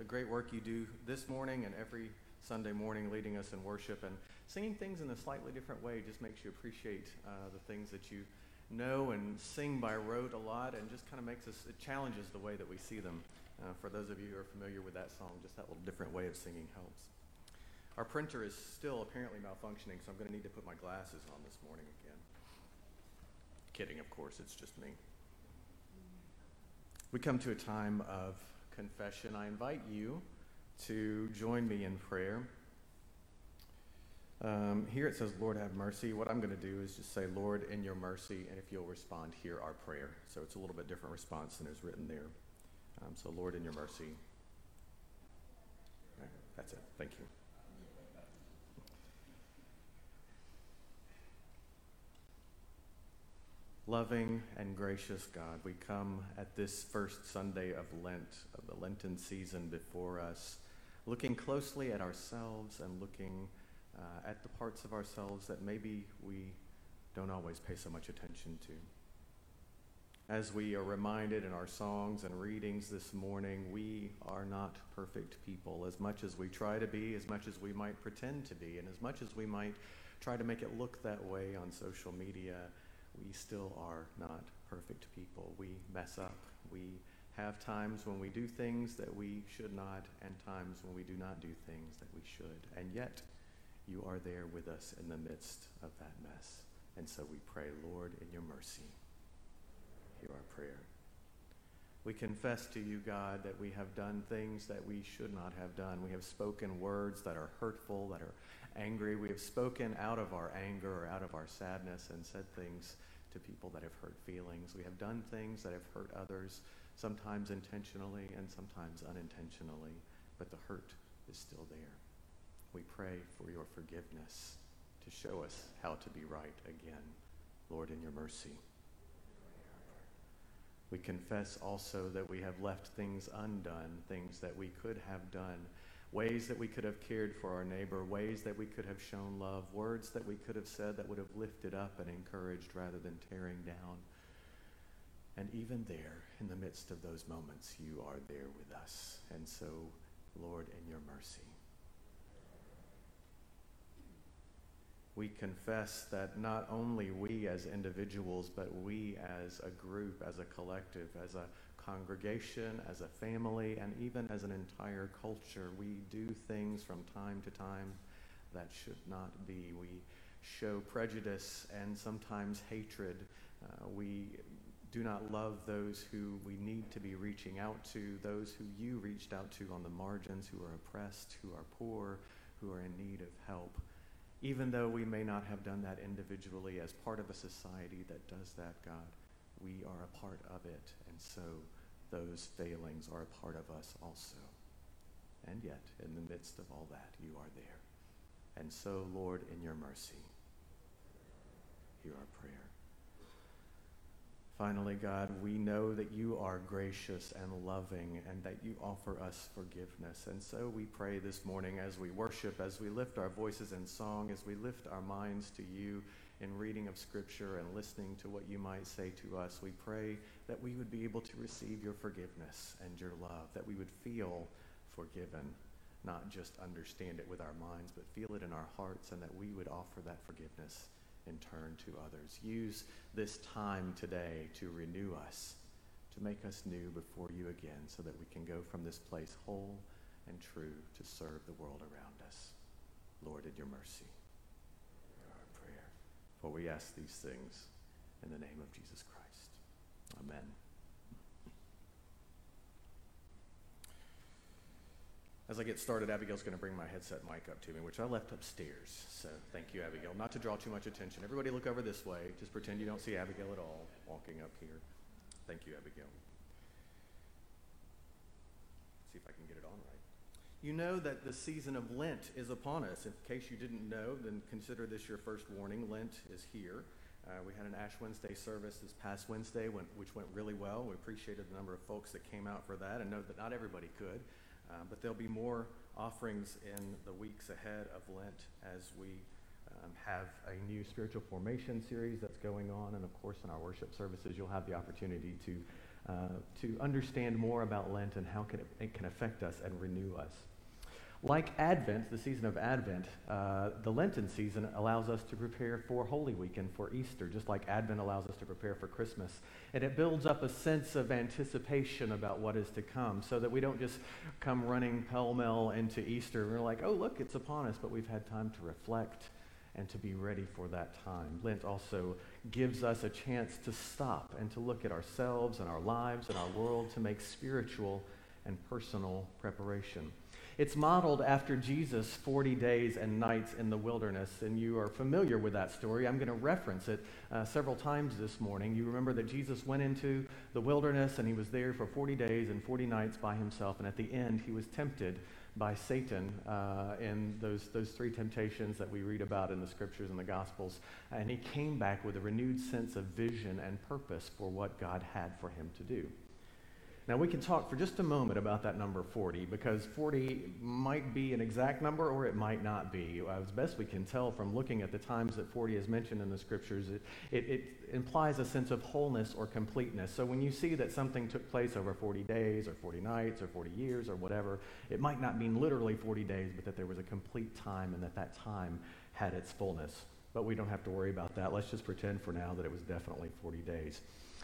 the great work you do this morning and every Sunday morning leading us in worship. And singing things in a slightly different way just makes you appreciate uh, the things that you know and sing by rote a lot and just kind of makes us, it challenges the way that we see them. Uh, for those of you who are familiar with that song, just that little different way of singing helps. Our printer is still apparently malfunctioning, so I'm going to need to put my glasses on this morning again. Kidding, of course, it's just me. We come to a time of confession. I invite you to join me in prayer. Um, here it says, Lord, have mercy. What I'm going to do is just say, Lord, in your mercy, and if you'll respond, hear our prayer. So it's a little bit different response than is written there. Um, so, Lord, in your mercy. Okay, that's it. Thank you. Loving and gracious God, we come at this first Sunday of Lent, of the Lenten season before us, looking closely at ourselves and looking uh, at the parts of ourselves that maybe we don't always pay so much attention to. As we are reminded in our songs and readings this morning, we are not perfect people. As much as we try to be, as much as we might pretend to be, and as much as we might try to make it look that way on social media, we still are not perfect people. We mess up. We have times when we do things that we should not, and times when we do not do things that we should. And yet, you are there with us in the midst of that mess. And so we pray, Lord, in your mercy, hear our prayer. We confess to you, God, that we have done things that we should not have done. We have spoken words that are hurtful, that are angry. We have spoken out of our anger or out of our sadness and said things to people that have hurt feelings. We have done things that have hurt others, sometimes intentionally and sometimes unintentionally, but the hurt is still there. We pray for your forgiveness to show us how to be right again. Lord, in your mercy. We confess also that we have left things undone, things that we could have done ways that we could have cared for our neighbor, ways that we could have shown love, words that we could have said that would have lifted up and encouraged rather than tearing down. And even there, in the midst of those moments, you are there with us. And so, Lord, in your mercy, we confess that not only we as individuals, but we as a group, as a collective, as a congregation, as a family, and even as an entire culture, we do things from time to time that should not be. We show prejudice and sometimes hatred. Uh, we do not love those who we need to be reaching out to, those who you reached out to on the margins, who are oppressed, who are poor, who are in need of help. Even though we may not have done that individually as part of a society that does that, God, we are a part of it. And so those failings are a part of us also. And yet, in the midst of all that, you are there. And so, Lord, in your mercy, hear our prayer. Finally, God, we know that you are gracious and loving and that you offer us forgiveness. And so we pray this morning as we worship, as we lift our voices in song, as we lift our minds to you in reading of Scripture and listening to what you might say to us, we pray that we would be able to receive your forgiveness and your love, that we would feel forgiven, not just understand it with our minds, but feel it in our hearts, and that we would offer that forgiveness in turn to others. Use this time today to renew us, to make us new before you again, so that we can go from this place whole and true to serve the world around us. Lord, in your mercy. For we ask these things in the name of Jesus Christ. Amen. As I get started, Abigail's going to bring my headset mic up to me, which I left upstairs. So thank you, Abigail. Not to draw too much attention. Everybody look over this way. Just pretend you don't see Abigail at all walking up here. Thank you, Abigail. See if I can get it on right. You know that the season of Lent is upon us. In case you didn't know, then consider this your first warning. Lent is here. Uh, we had an Ash Wednesday service this past Wednesday, went, which went really well. We appreciated the number of folks that came out for that and know that not everybody could. Uh, but there'll be more offerings in the weeks ahead of Lent as we um, have a new spiritual formation series that's going on. And of course, in our worship services, you'll have the opportunity to, uh, to understand more about Lent and how can it, it can affect us and renew us. Like Advent, the season of Advent, uh, the Lenten season allows us to prepare for Holy Week and for Easter, just like Advent allows us to prepare for Christmas. And it builds up a sense of anticipation about what is to come so that we don't just come running pell mell into Easter. We're like, oh, look, it's upon us, but we've had time to reflect and to be ready for that time. Lent also gives us a chance to stop and to look at ourselves and our lives and our world to make spiritual and personal preparation. It's modeled after Jesus' 40 days and nights in the wilderness, and you are familiar with that story. I'm going to reference it uh, several times this morning. You remember that Jesus went into the wilderness and he was there for 40 days and 40 nights by himself, and at the end, he was tempted by Satan uh, in those, those three temptations that we read about in the scriptures and the gospels. And he came back with a renewed sense of vision and purpose for what God had for him to do. Now, we can talk for just a moment about that number 40 because 40 might be an exact number or it might not be. As best we can tell from looking at the times that 40 is mentioned in the scriptures, it, it, it, implies a sense of wholeness or completeness. So when you see that something took place over 40 days or 40 nights or 40 years or whatever, it might not mean literally 40 days, but that there was a complete time and that that time had its fullness. But we don't have to worry about that. Let's just pretend for now that it was definitely 40 days.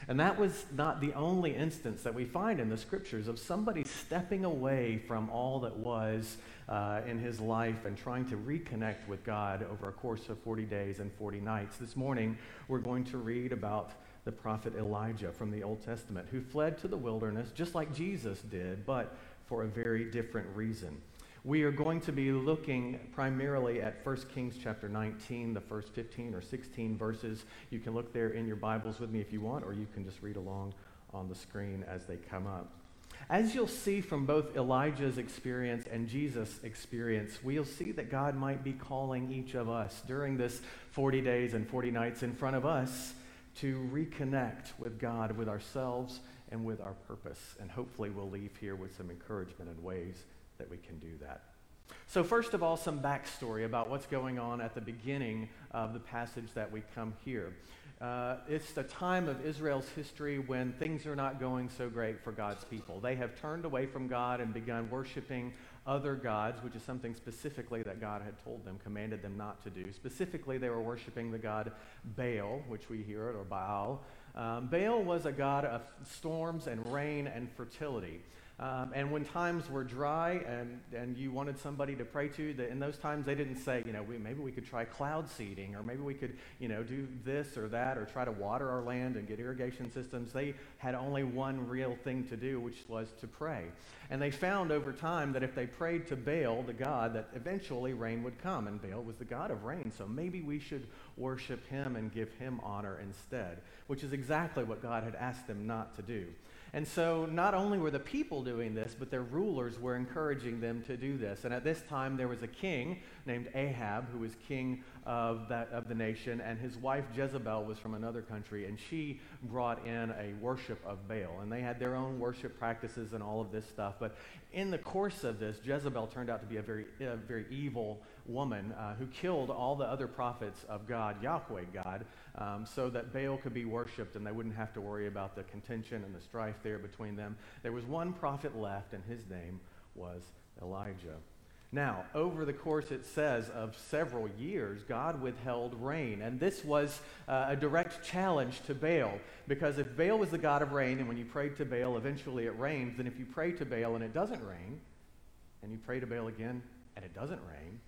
And that was not the only instance that we find in the scriptures of somebody stepping away from all that was uh, in his life and trying to reconnect with God over a course of 40 days and 40 nights. This morning, we're going to read about the prophet Elijah from the Old Testament, who fled to the wilderness just like Jesus did, but for a very different reason. We are going to be looking primarily at 1 Kings chapter 19, the first 15 or 16 verses. You can look there in your Bibles with me if you want, or you can just read along on the screen as they come up. As you'll see from both Elijah's experience and Jesus' experience, we'll see that God might be calling each of us during this 40 days and 40 nights in front of us to reconnect with God, with ourselves, and with our purpose. And hopefully, we'll leave here with some encouragement and ways that we can do that. So, first of all, some backstory about what's going on at the beginning of the passage that we come here. Uh, it's the time of Israel's history when things are not going so great for God's people. They have turned away from God and begun worshiping other gods, which is something specifically that God had told them, commanded them not to do. Specifically, they were worshiping the god Baal, which we hear it, or Baal. Um, Baal was a god of storms and rain and fertility. Um, and when times were dry and, and you wanted somebody to pray to, the, in those times they didn't say, you know, we, maybe we could try cloud seeding or maybe we could, you know, do this or that or try to water our land and get irrigation systems. They had only one real thing to do, which was to pray. And they found over time that if they prayed to Baal, the god, that eventually rain would come. And Baal was the god of rain, so maybe we should worship him and give him honor instead, which is exactly what God had asked them not to do. And so not only were the people doing this, but their rulers were encouraging them to do this. And at this time, there was a king named Ahab, who was king of, that, of the nation, and his wife Jezebel was from another country, and she brought in a worship of Baal. And they had their own worship practices and all of this stuff. But in the course of this, Jezebel turned out to be a very, a very evil woman uh, who killed all the other prophets of God, Yahweh God, um, so that Baal could be worshiped and they wouldn't have to worry about the contention and the strife there between them. There was one prophet left, and his name was Elijah. Now, over the course, it says, of several years, God withheld rain. And this was uh, a direct challenge to Baal. Because if Baal was the God of rain, and when you prayed to Baal, eventually it rains, then if you pray to Baal and it doesn't rain, and you pray to Baal again and it doesn't rain,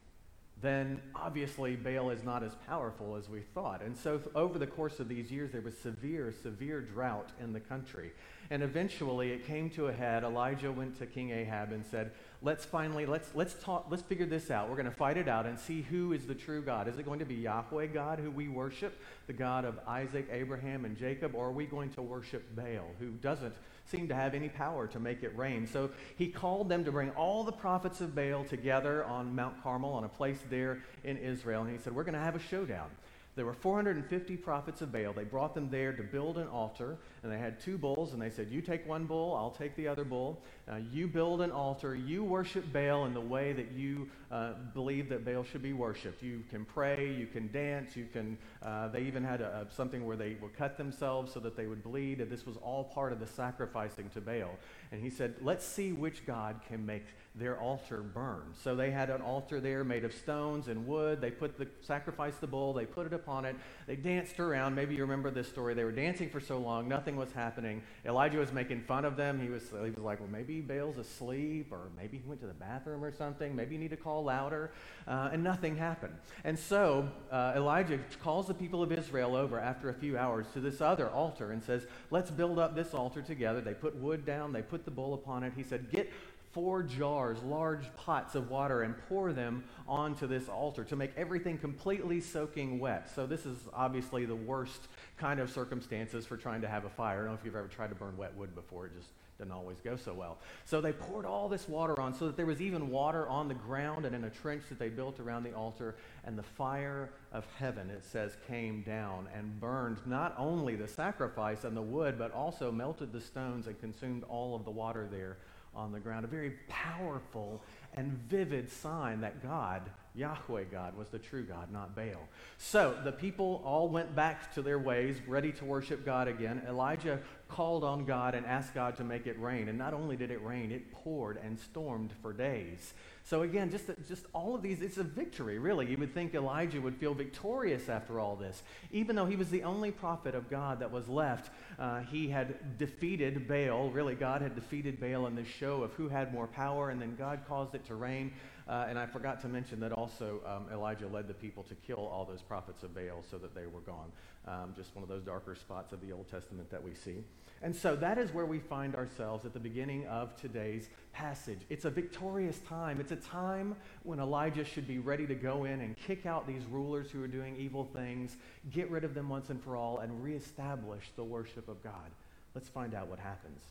then obviously Baal is not as powerful as we thought. And so, over the course of these years, there was severe, severe drought in the country. And eventually, it came to a head. Elijah went to King Ahab and said, let's finally let's let's talk let's figure this out we're going to fight it out and see who is the true god is it going to be yahweh god who we worship the god of isaac abraham and jacob or are we going to worship baal who doesn't seem to have any power to make it rain. So he called them to bring all the prophets of baal together on mount carmel on a place there in israel. And he said we're going to have a showdown there were 450 prophets of Baal. They brought them there to build an altar, and they had two bulls, and they said, You take one bull, I'll take the other bull. You build an altar, you worship Baal in the way that you uh, believe that Baal should be worshiped. You can pray, you can dance, you can. Uh, they even had a, a, something where they would cut themselves so that they would bleed, and this was all part of the sacrificing to Baal. And he said, Let's see which God can make their altar burned. So they had an altar there made of stones and wood. They put the sacrificed the bull, they put it upon it. They danced around. Maybe you remember this story. They were dancing for so long, nothing was happening. Elijah was making fun of them. He was, he was like, well, maybe Baal's asleep, or maybe he went to the bathroom or something. Maybe you need to call louder. Uh, and nothing happened. And so uh, Elijah calls the people of Israel over after a few hours to this other altar and says, let's build up this altar together. They put wood down, they put the bull upon it. He said, get four jars, large pots of water, and pour them onto this altar to make everything completely soaking wet. So, this is obviously the worst kind of circumstances for trying to have a fire. I don't know if you've ever tried to burn wet wood before, it just doesn't always go so well. So, they poured all this water on so that there was even water on the ground and in a trench that they built around the altar. And the fire of heaven, it says, came down and burned not only the sacrifice and the wood, but also melted the stones and consumed all of the water there on the ground. A very powerful and vivid sign that God, Yahweh God, was the true God, not Baal. So the people all went back to their ways, ready to worship God again. Elijah called on God and asked God to make it rain. And not only did it rain, it poured and stormed for days. So again, just, just all of these, it's a victory, really. You would think Elijah would feel victorious after all this. Even though he was the only prophet of God that was left, uh, he had defeated Baal. Really, God had defeated Baal in this show of who had more power, and then God caused it to rain. Uh, and I forgot to mention that also um, Elijah led the people to kill all those prophets of Baal so that they were gone. Um, just one of those darker spots of the Old Testament that we see. And so that is where we find ourselves at the beginning of today's passage. It's a victorious time. It's a time when Elijah should be ready to go in and kick out these rulers who are doing evil things, get rid of them once and for all, and reestablish the worship of God. Let's find out what happens.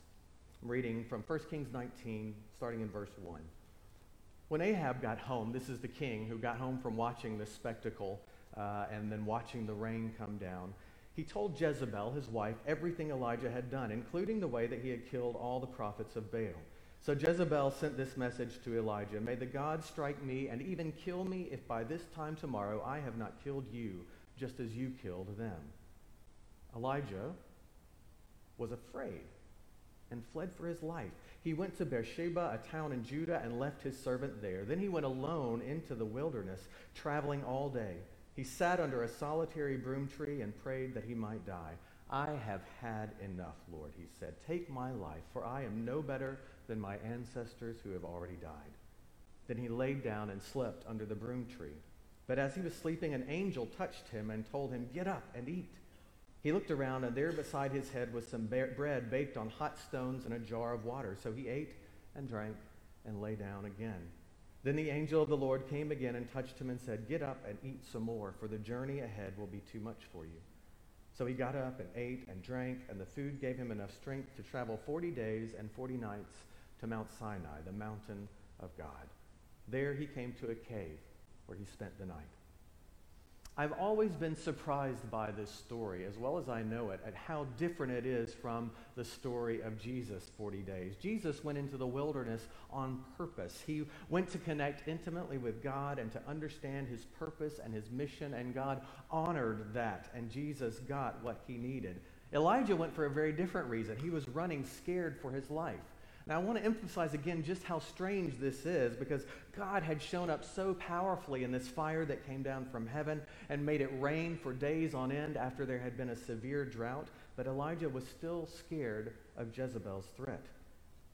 I'm reading from 1 Kings 19, starting in verse 1. When Ahab got home, this is the king who got home from watching this spectacle uh, and then watching the rain come down he told Jezebel, his wife, everything Elijah had done, including the way that he had killed all the prophets of Baal. So Jezebel sent this message to Elijah May the gods strike me and even kill me if by this time tomorrow I have not killed you, just as you killed them. Elijah was afraid and fled for his life. He went to Beersheba, a town in Judah, and left his servant there. Then he went alone into the wilderness, traveling all day. He sat under a solitary broom tree and prayed that he might die. I have had enough, Lord, he said. Take my life, for I am no better than my ancestors who have already died. Then he laid down and slept under the broom tree. But as he was sleeping, an angel touched him and told him, Get up and eat. He looked around, and there beside his head was some bread baked on hot stones and a jar of water. So he ate and drank and lay down again. Then the angel of the Lord came again and touched him and said, Get up and eat some more, for the journey ahead will be too much for you. So he got up and ate and drank, and the food gave him enough strength to travel 40 days and 40 nights to Mount Sinai, the mountain of God. There he came to a cave where he spent the night. I've always been surprised by this story, as well as I know it, at how different it is from the story of Jesus 40 days. Jesus went into the wilderness on purpose. He went to connect intimately with God and to understand his purpose and his mission, and God honored that, and Jesus got what he needed. Elijah went for a very different reason. He was running scared for his life. Now, I want to emphasize again just how strange this is because God had shown up so powerfully in this fire that came down from heaven and made it rain for days on end after there had been a severe drought. But Elijah was still scared of Jezebel's threat.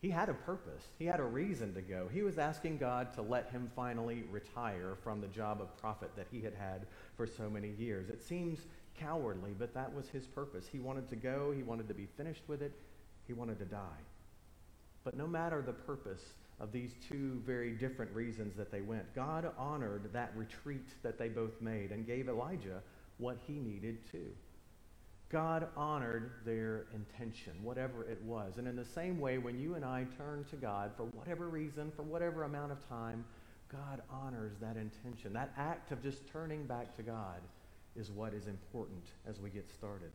He had a purpose, he had a reason to go. He was asking God to let him finally retire from the job of prophet that he had had for so many years. It seems cowardly, but that was his purpose. He wanted to go, he wanted to be finished with it, he wanted to die. But no matter the purpose of these two very different reasons that they went. God honored that retreat that they both made and gave Elijah what he needed too. God honored their intention, whatever it was. And in the same way, when you and I turn to God for whatever reason, for whatever amount of time, God honors that intention. That act of just turning back to God is what is important as we get started.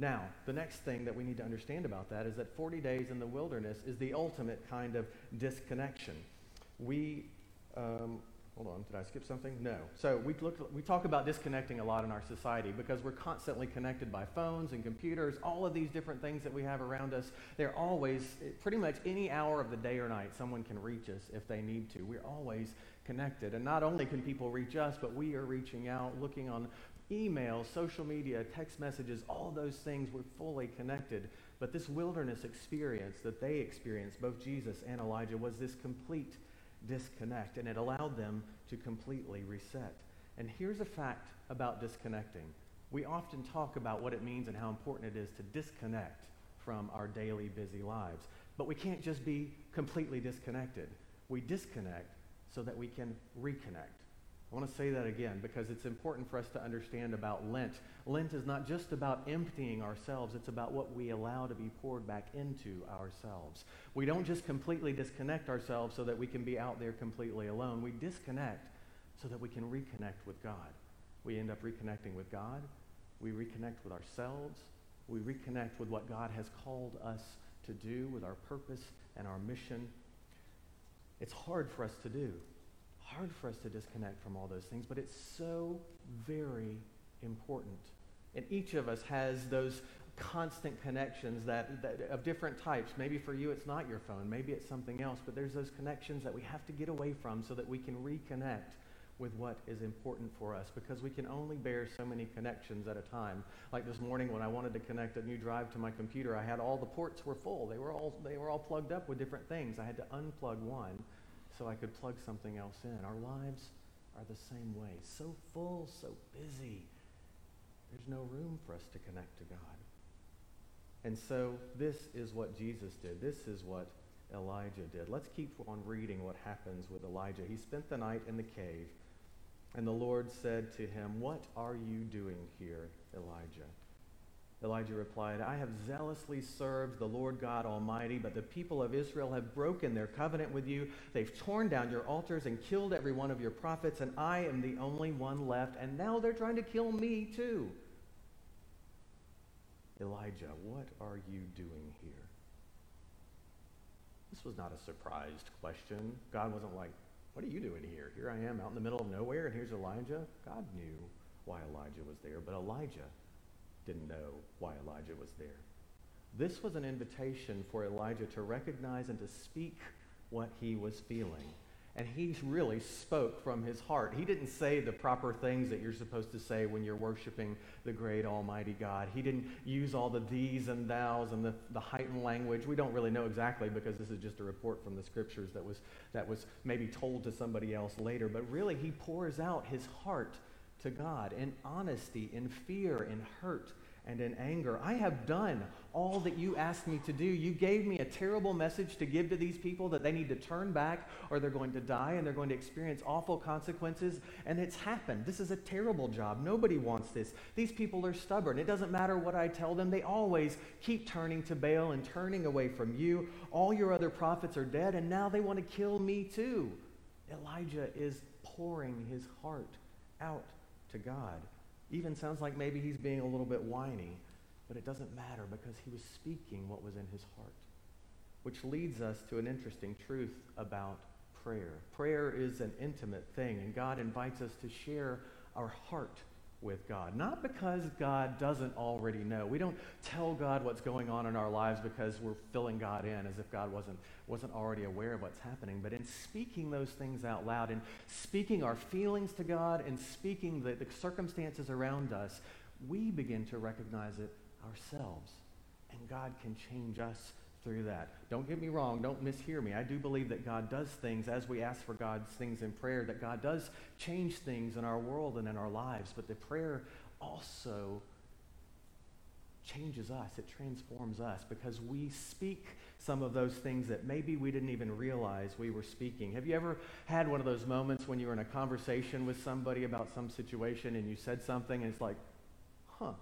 Now, the next thing that we need to understand about that is that 40 days in the wilderness is the ultimate kind of disconnection. We, um, hold on, did I skip something? No. So we, look, we talk about disconnecting a lot in our society because we're constantly connected by phones and computers, all of these different things that we have around us. They're always, pretty much any hour of the day or night, someone can reach us if they need to. We're always connected. And not only can people reach us, but we are reaching out, looking on email, social media, text messages, all those things were fully connected. But this wilderness experience that they experienced, both Jesus and Elijah, was this complete disconnect, and it allowed them to completely reset. And here's a fact about disconnecting we often talk about what it means and how important it is to disconnect from our daily busy lives. But we can't just be completely disconnected. We disconnect so that we can reconnect. I want to say that again because it's important for us to understand about Lent. Lent is not just about emptying ourselves, it's about what we allow to be poured back into ourselves. We don't just completely disconnect ourselves so that we can be out there completely alone. We disconnect so that we can reconnect with God. We end up reconnecting with God, we reconnect with ourselves, we reconnect with what God has called us to do, with our purpose and our mission. It's hard for us to do hard for us to disconnect from all those things, but it's so very important. And each of us has those constant connections that, that, of different types. Maybe for you it's not your phone, maybe it's something else, but there's those connections that we have to get away from so that we can reconnect with what is important for us because we can only bear so many connections at a time. Like this morning when I wanted to connect a new drive to my computer, I had all the ports were full. They were all they were all plugged up with different things. I had to unplug one so I could plug something else in. Our lives are the same way so full, so busy. There's no room for us to connect to God. And so this is what Jesus did. This is what Elijah did. Let's keep on reading what happens with Elijah. He spent the night in the cave, and the Lord said to him, What are you doing here, Elijah? Elijah replied, I have zealously served the Lord God Almighty, but the people of Israel have broken their covenant with you. They've torn down your altars and killed every one of your prophets, and I am the only one left, and now they're trying to kill me too. Elijah, what are you doing here? This was not a surprised question. God wasn't like, What are you doing here? Here I am out in the middle of nowhere, and here's Elijah. God knew why Elijah was there, but Elijah didn't know why Elijah was there. This was an invitation for Elijah to recognize and to speak what he was feeling. And he really spoke from his heart. He didn't say the proper things that you're supposed to say when you're worshiping the great Almighty God. He didn't use all the these and thous and the, the heightened language. We don't really know exactly because this is just a report from the scriptures that was, that was maybe told to somebody else later. But really, he pours out his heart to God in honesty, in fear, in hurt, and in anger. I have done all that you asked me to do. You gave me a terrible message to give to these people that they need to turn back or they're going to die and they're going to experience awful consequences. And it's happened. This is a terrible job. Nobody wants this. These people are stubborn. It doesn't matter what I tell them, they always keep turning to Baal and turning away from you. All your other prophets are dead, and now they want to kill me too. Elijah is pouring his heart out to God. Even sounds like maybe he's being a little bit whiny, but it doesn't matter because he was speaking what was in his heart. Which leads us to an interesting truth about prayer. Prayer is an intimate thing, and God invites us to share our heart with God. Not because God doesn't already know. We don't tell God what's going on in our lives because we're filling God in as if God wasn't, wasn't already aware of what's happening. But in speaking those things out loud, in speaking our feelings to God, and speaking the, the circumstances around us, we begin to recognize it ourselves. And God can change us through that. Don't get me wrong, don't mishear me. I do believe that God does things as we ask for God's things in prayer, that God does change things in our world and in our lives, but the prayer also changes us, it transforms us because we speak some of those things that maybe we didn't even realize we were speaking. Have you ever had one of those moments when you were in a conversation with somebody about some situation and you said something and it's like, huh,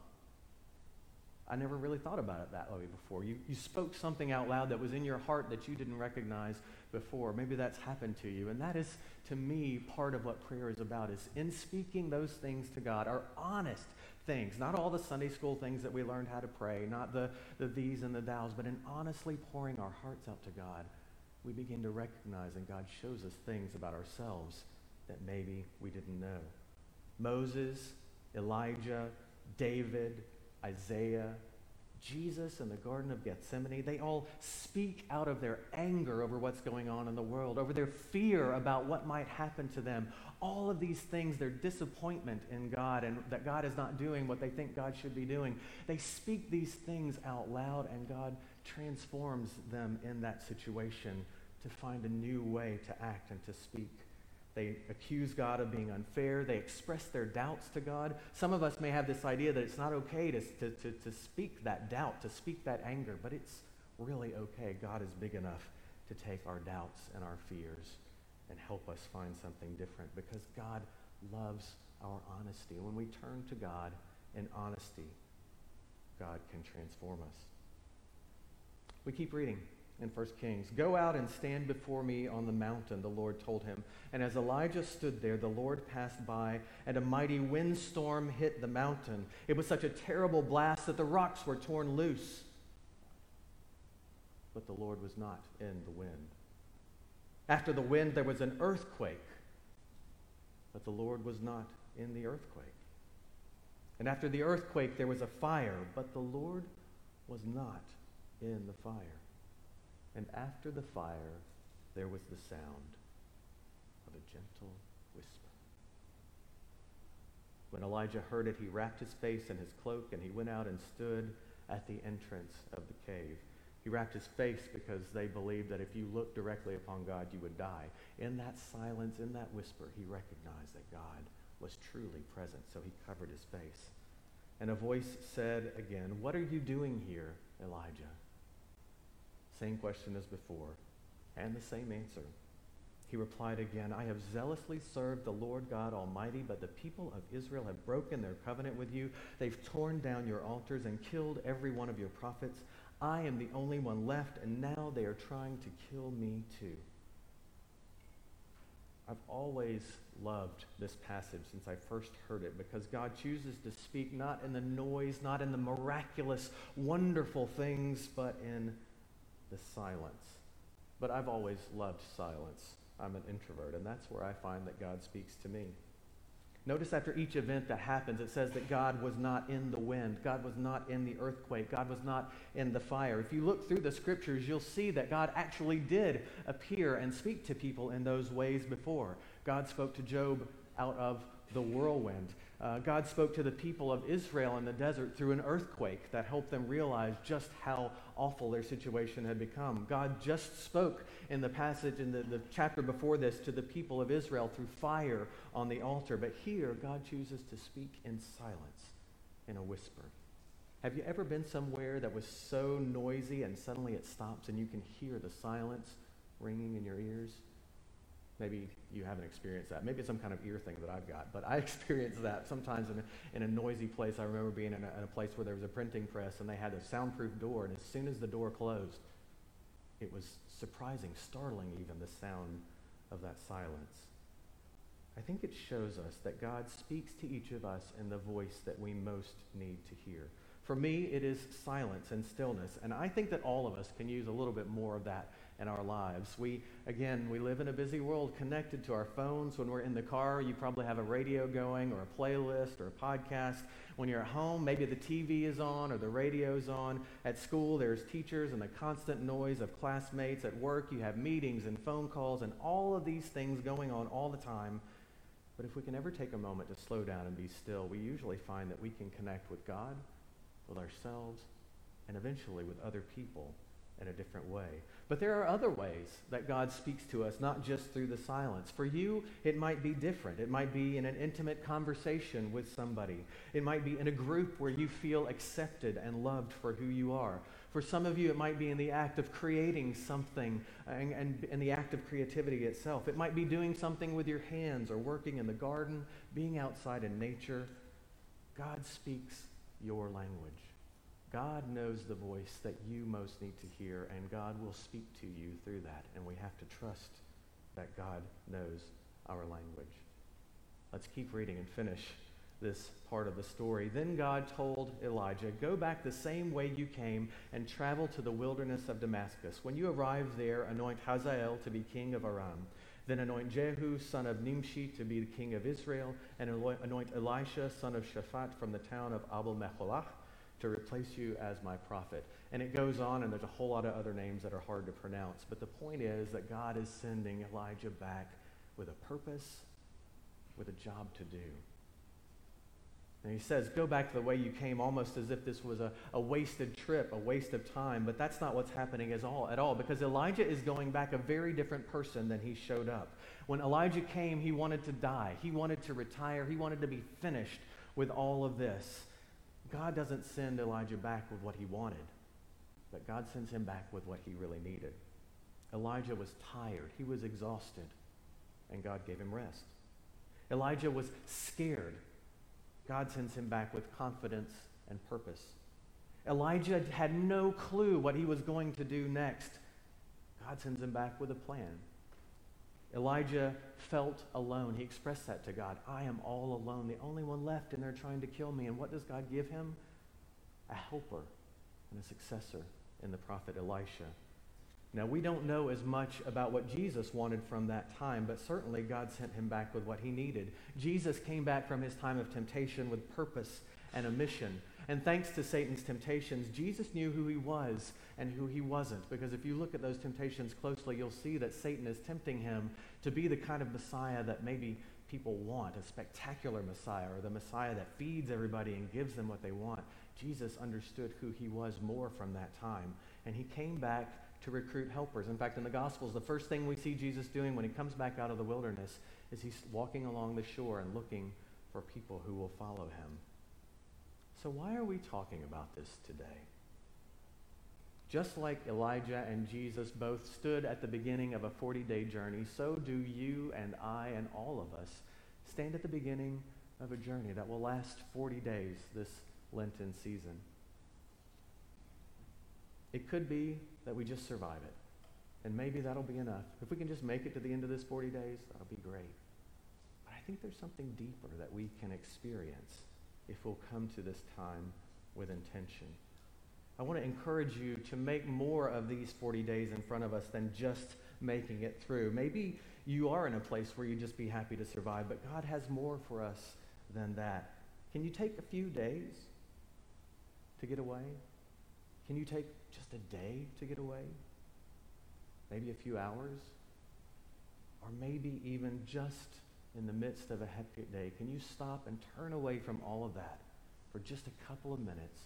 I never really thought about it that way before. You, you spoke something out loud that was in your heart that you didn't recognize before. Maybe that's happened to you. And that is, to me, part of what prayer is about, is in speaking those things to God, our honest things, not all the Sunday school things that we learned how to pray, not the, the these and the thous, but in honestly pouring our hearts out to God, we begin to recognize and God shows us things about ourselves that maybe we didn't know. Moses, Elijah, David, Isaiah, Jesus in the Garden of Gethsemane, they all speak out of their anger over what's going on in the world, over their fear about what might happen to them. All of these things, their disappointment in God and that God is not doing what they think God should be doing, they speak these things out loud, and God transforms them in that situation to find a new way to act and to speak. They accuse God of being unfair. They express their doubts to God. Some of us may have this idea that it's not okay to, to, to, to speak that doubt, to speak that anger, but it's really okay. God is big enough to take our doubts and our fears and help us find something different because God loves our honesty. When we turn to God in honesty, God can transform us. We keep reading in 1 Kings. Go out and stand before me on the mountain, the Lord told him. And as Elijah stood there, the Lord passed by, and a mighty windstorm hit the mountain. It was such a terrible blast that the rocks were torn loose. But the Lord was not in the wind. After the wind, there was an earthquake, but the Lord was not in the earthquake. And after the earthquake, there was a fire, but the Lord was not in the fire. And after the fire, there was the sound of a gentle whisper. When Elijah heard it, he wrapped his face in his cloak and he went out and stood at the entrance of the cave. He wrapped his face because they believed that if you looked directly upon God, you would die. In that silence, in that whisper, he recognized that God was truly present, so he covered his face. And a voice said again, What are you doing here, Elijah? Same question as before, and the same answer. He replied again, I have zealously served the Lord God Almighty, but the people of Israel have broken their covenant with you. They've torn down your altars and killed every one of your prophets. I am the only one left, and now they are trying to kill me too. I've always loved this passage since I first heard it because God chooses to speak not in the noise, not in the miraculous, wonderful things, but in the silence. But I've always loved silence. I'm an introvert, and that's where I find that God speaks to me. Notice after each event that happens, it says that God was not in the wind. God was not in the earthquake. God was not in the fire. If you look through the scriptures, you'll see that God actually did appear and speak to people in those ways before. God spoke to Job out of the whirlwind. Uh, God spoke to the people of Israel in the desert through an earthquake that helped them realize just how awful their situation had become. God just spoke in the passage in the, the chapter before this to the people of Israel through fire on the altar. But here, God chooses to speak in silence, in a whisper. Have you ever been somewhere that was so noisy and suddenly it stops and you can hear the silence ringing in your ears? Maybe you haven't experienced that. Maybe it's some kind of ear thing that I've got, but I experienced that sometimes in a, in a noisy place. I remember being in a, in a place where there was a printing press and they had a soundproof door, and as soon as the door closed, it was surprising, startling even, the sound of that silence. I think it shows us that God speaks to each of us in the voice that we most need to hear. For me, it is silence and stillness, and I think that all of us can use a little bit more of that in our lives. We, again, we live in a busy world connected to our phones. When we're in the car, you probably have a radio going or a playlist or a podcast. When you're at home, maybe the TV is on or the radio's on. At school, there's teachers and the constant noise of classmates. At work, you have meetings and phone calls and all of these things going on all the time. But if we can ever take a moment to slow down and be still, we usually find that we can connect with God, with ourselves, and eventually with other people in a different way. But there are other ways that God speaks to us, not just through the silence. For you, it might be different. It might be in an intimate conversation with somebody. It might be in a group where you feel accepted and loved for who you are. For some of you, it might be in the act of creating something and, and in the act of creativity itself. It might be doing something with your hands or working in the garden, being outside in nature. God speaks your language. God knows the voice that you most need to hear, and God will speak to you through that. And we have to trust that God knows our language. Let's keep reading and finish this part of the story. Then God told Elijah, Go back the same way you came and travel to the wilderness of Damascus. When you arrive there, anoint Hazael to be king of Aram. Then anoint Jehu, son of Nimshi, to be the king of Israel, and anoint Elisha, son of Shaphat, from the town of Abel Meholah to replace you as my prophet. And it goes on, and there's a whole lot of other names that are hard to pronounce. But the point is that God is sending Elijah back with a purpose, with a job to do. And he says, Go back to the way you came, almost as if this was a, a wasted trip, a waste of time. But that's not what's happening at all, at all, because Elijah is going back a very different person than he showed up. When Elijah came, he wanted to die, he wanted to retire, he wanted to be finished with all of this. God doesn't send Elijah back with what he wanted, but God sends him back with what he really needed. Elijah was tired, he was exhausted, and God gave him rest. Elijah was scared. God sends him back with confidence and purpose. Elijah had no clue what he was going to do next. God sends him back with a plan. Elijah felt alone. He expressed that to God. I am all alone, the only one left, and they're trying to kill me. And what does God give him? A helper and a successor in the prophet Elisha. Now, we don't know as much about what Jesus wanted from that time, but certainly God sent him back with what he needed. Jesus came back from his time of temptation with purpose and a mission. And thanks to Satan's temptations, Jesus knew who he was and who he wasn't. Because if you look at those temptations closely, you'll see that Satan is tempting him to be the kind of Messiah that maybe people want a spectacular Messiah or the Messiah that feeds everybody and gives them what they want. Jesus understood who he was more from that time. And he came back to recruit helpers. In fact, in the Gospels, the first thing we see Jesus doing when he comes back out of the wilderness is he's walking along the shore and looking for people who will follow him. So, why are we talking about this today? Just like Elijah and Jesus both stood at the beginning of a 40 day journey, so do you and I and all of us stand at the beginning of a journey that will last 40 days this Lenten season. It could be that we just survive it, and maybe that'll be enough. If we can just make it to the end of this 40 days, that'll be great. But I think there's something deeper that we can experience if we'll come to this time with intention. I want to encourage you to make more of these 40 days in front of us than just making it through. Maybe you are in a place where you'd just be happy to survive, but God has more for us than that. Can you take a few days to get away? Can you take just a day to get away? Maybe a few hours? Or maybe even just in the midst of a hectic day, can you stop and turn away from all of that for just a couple of minutes?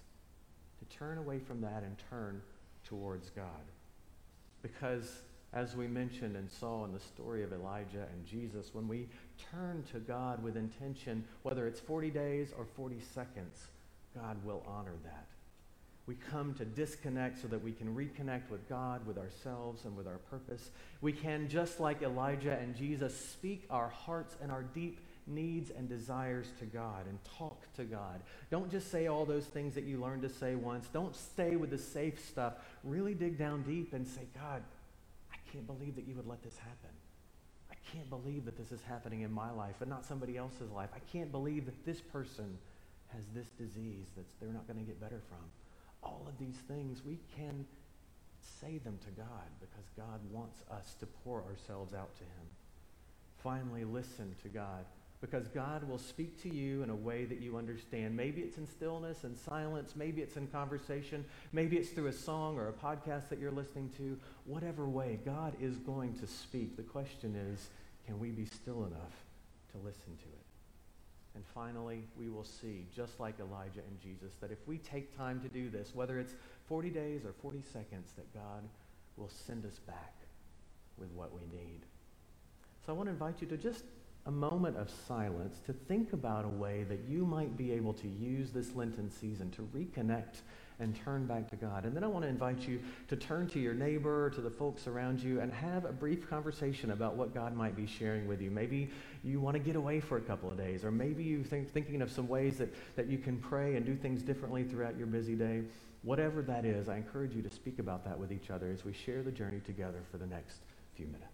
To turn away from that and turn towards God. Because as we mentioned and saw in the story of Elijah and Jesus, when we turn to God with intention, whether it's 40 days or 40 seconds, God will honor that. We come to disconnect so that we can reconnect with God, with ourselves, and with our purpose. We can, just like Elijah and Jesus, speak our hearts and our deep needs and desires to God and talk to God. Don't just say all those things that you learned to say once. Don't stay with the safe stuff. Really dig down deep and say, God, I can't believe that you would let this happen. I can't believe that this is happening in my life and not somebody else's life. I can't believe that this person has this disease that they're not going to get better from all of these things, we can say them to God because God wants us to pour ourselves out to him. Finally, listen to God because God will speak to you in a way that you understand. Maybe it's in stillness and silence. Maybe it's in conversation. Maybe it's through a song or a podcast that you're listening to. Whatever way, God is going to speak. The question is, can we be still enough to listen to it? And finally, we will see, just like Elijah and Jesus, that if we take time to do this, whether it's 40 days or 40 seconds that God will send us back with what we need. So I want to invite you to just a moment of silence to think about a way that you might be able to use this Lenten season to reconnect and turn back to God. And then I want to invite you to turn to your neighbor, to the folks around you, and have a brief conversation about what God might be sharing with you. Maybe you want to get away for a couple of days, or maybe you think thinking of some ways that, that you can pray and do things differently throughout your busy day. Whatever that is, I encourage you to speak about that with each other as we share the journey together for the next few minutes.